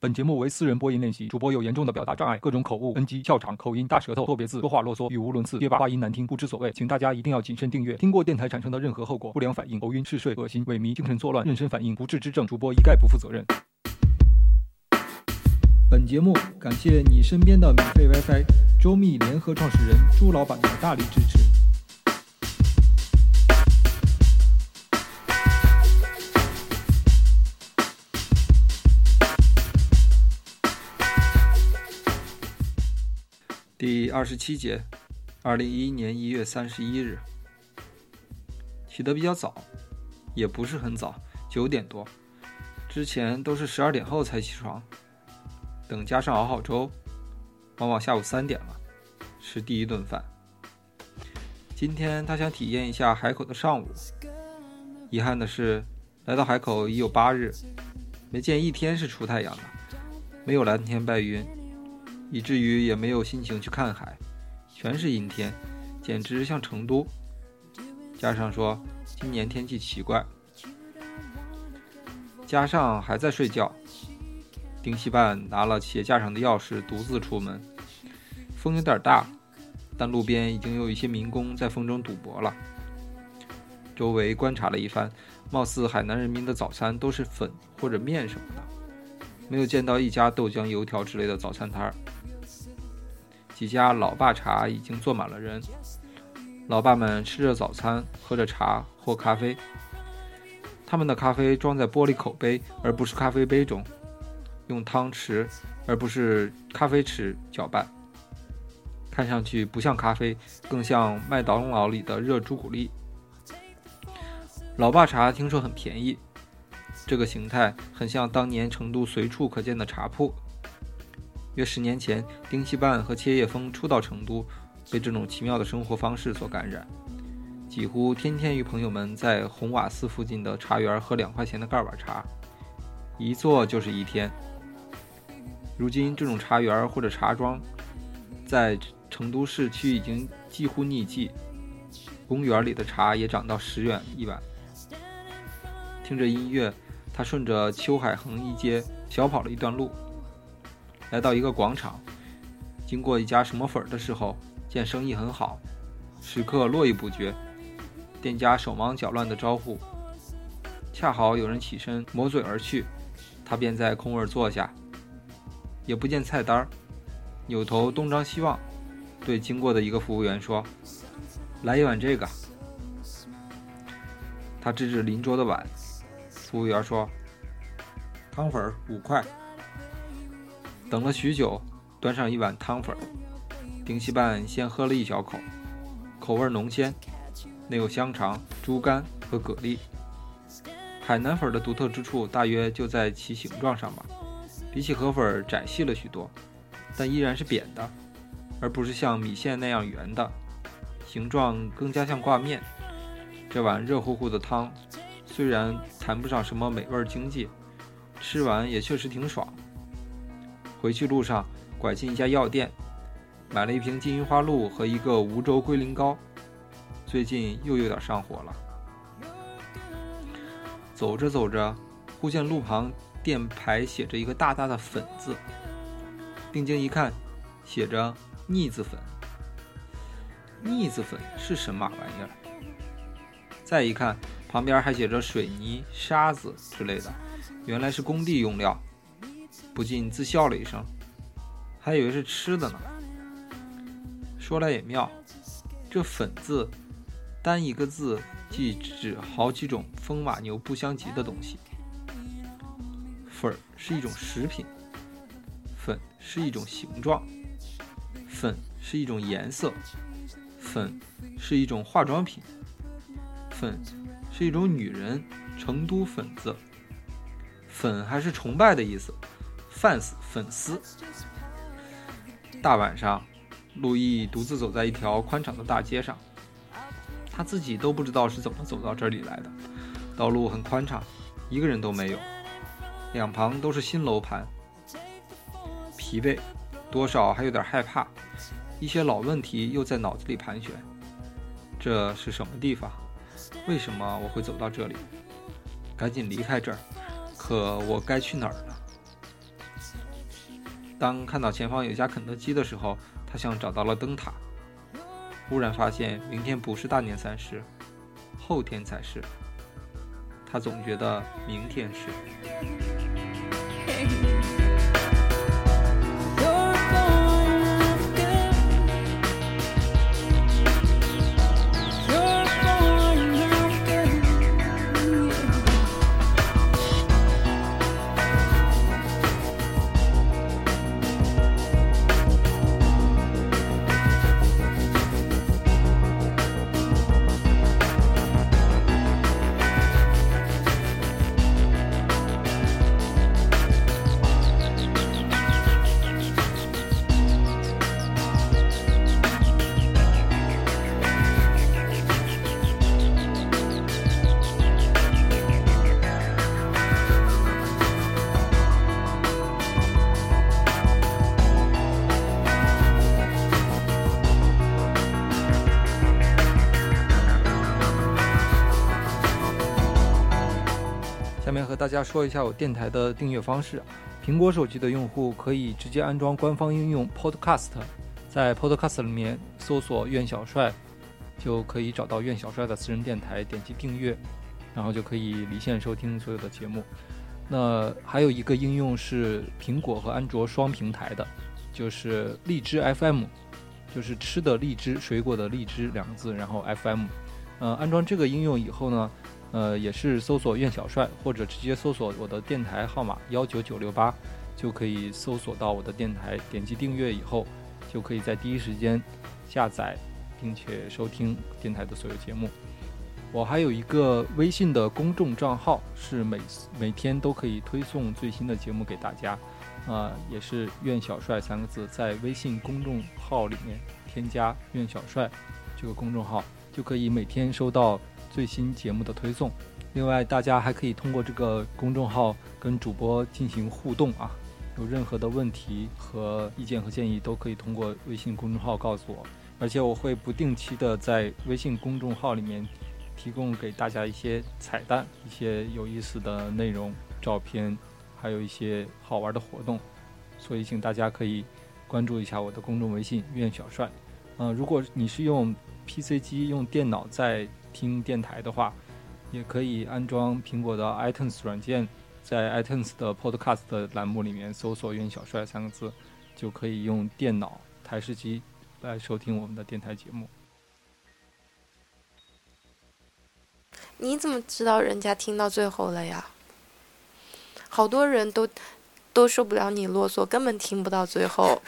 本节目为私人播音练习，主播有严重的表达障碍，各种口误、NG、笑场、口音、大舌头、错别字、说话啰嗦、语无伦次、结巴、话音难听，不知所谓，请大家一定要谨慎订阅。听过电台产生的任何后果，不良反应、头晕、嗜睡、恶心、萎靡、精神错乱、妊娠反应、不治之症，主播一概不负责任。本节目感谢你身边的免费 WiFi，周密联合创始人朱老板的大力支持。第二十七节，二零一一年一月三十一日，起得比较早，也不是很早，九点多。之前都是十二点后才起床，等加上熬好粥，往往下午三点了，吃第一顿饭。今天他想体验一下海口的上午，遗憾的是，来到海口已有八日，没见一天是出太阳的，没有蓝天白云。以至于也没有心情去看海，全是阴天，简直像成都。加上说今年天气奇怪，加上还在睡觉。丁西半拿了鞋架上的钥匙，独自出门。风有点大，但路边已经有一些民工在风中赌博了。周围观察了一番，貌似海南人民的早餐都是粉或者面什么的，没有见到一家豆浆油条之类的早餐摊儿。几家老爸茶已经坐满了人，老爸们吃着早餐，喝着茶或咖啡。他们的咖啡装在玻璃口杯，而不是咖啡杯中；用汤匙，而不是咖啡匙搅拌。看上去不像咖啡，更像麦当劳里的热朱古力。老爸茶听说很便宜，这个形态很像当年成都随处可见的茶铺。约十年前，丁锡半和切叶枫初到成都，被这种奇妙的生活方式所感染，几乎天天与朋友们在红瓦寺附近的茶园喝两块钱的盖碗茶，一坐就是一天。如今，这种茶园或者茶庄，在成都市区已经几乎匿迹，公园里的茶也涨到十元一碗。听着音乐，他顺着秋海横一街小跑了一段路。来到一个广场，经过一家什么粉儿的时候，见生意很好，食客络绎不绝，店家手忙脚乱的招呼。恰好有人起身抹嘴而去，他便在空位坐下，也不见菜单，扭头东张西望，对经过的一个服务员说：“来一碗这个。”他指指邻桌的碗，服务员说：“汤粉五块。”等了许久，端上一碗汤粉。丁西半先喝了一小口，口味浓鲜，内有香肠、猪肝和蛤蜊。海南粉的独特之处大约就在其形状上吧，比起河粉窄细了许多，但依然是扁的，而不是像米线那样圆的，形状更加像挂面。这碗热乎乎的汤，虽然谈不上什么美味经济，吃完也确实挺爽。回去路上，拐进一家药店，买了一瓶金银花露和一个梧州龟苓膏。最近又有点上火了。走着走着，忽见路旁店牌写着一个大大的“粉”字，定睛一看，写着“腻子粉”。腻子粉是神马玩意儿？再一看，旁边还写着水泥、沙子之类的，原来是工地用料。不禁自笑了一声，还以为是吃的呢。说来也妙，这“粉”字，单一个字即指好几种风马牛不相及的东西。粉是一种食品，粉是一种形状，粉是一种颜色，粉是一种化妆品，粉是一种女人，成都粉子，粉还是崇拜的意思。fans 粉丝。大晚上，路易独自走在一条宽敞的大街上，他自己都不知道是怎么走到这里来的。道路很宽敞，一个人都没有，两旁都是新楼盘。疲惫，多少还有点害怕，一些老问题又在脑子里盘旋：这是什么地方？为什么我会走到这里？赶紧离开这儿！可我该去哪儿呢？当看到前方有家肯德基的时候，他像找到了灯塔。忽然发现明天不是大年三十，后天才是。他总觉得明天是。面和大家说一下我电台的订阅方式。苹果手机的用户可以直接安装官方应用 Podcast，在 Podcast 里面搜索“苑小帅”，就可以找到苑小帅的私人电台，点击订阅，然后就可以离线收听所有的节目。那还有一个应用是苹果和安卓双平台的，就是荔枝 FM，就是吃的荔枝，水果的荔枝两个字，然后 FM。呃，安装这个应用以后呢，呃，也是搜索“苑小帅”或者直接搜索我的电台号码幺九九六八，就可以搜索到我的电台。点击订阅以后，就可以在第一时间下载并且收听电台的所有节目。我还有一个微信的公众账号，是每每天都可以推送最新的节目给大家。啊、也是“苑小帅”三个字，在微信公众号里面添加“苑小帅”这个公众号，就可以每天收到最新节目的推送。另外，大家还可以通过这个公众号跟主播进行互动啊，有任何的问题和意见和建议，都可以通过微信公众号告诉我。而且我会不定期的在微信公众号里面提供给大家一些彩蛋、一些有意思的内容、照片，还有一些好玩的活动。所以，请大家可以关注一下我的公众微信“苑小帅”。呃，如果你是用 PC 机、用电脑在听电台的话，也可以安装苹果的 iTunes 软件，在 iTunes 的 Podcast 栏目里面搜索“袁小帅”三个字，就可以用电脑、台式机来收听我们的电台节目。你怎么知道人家听到最后了呀？好多人都都受不了你啰嗦，根本听不到最后。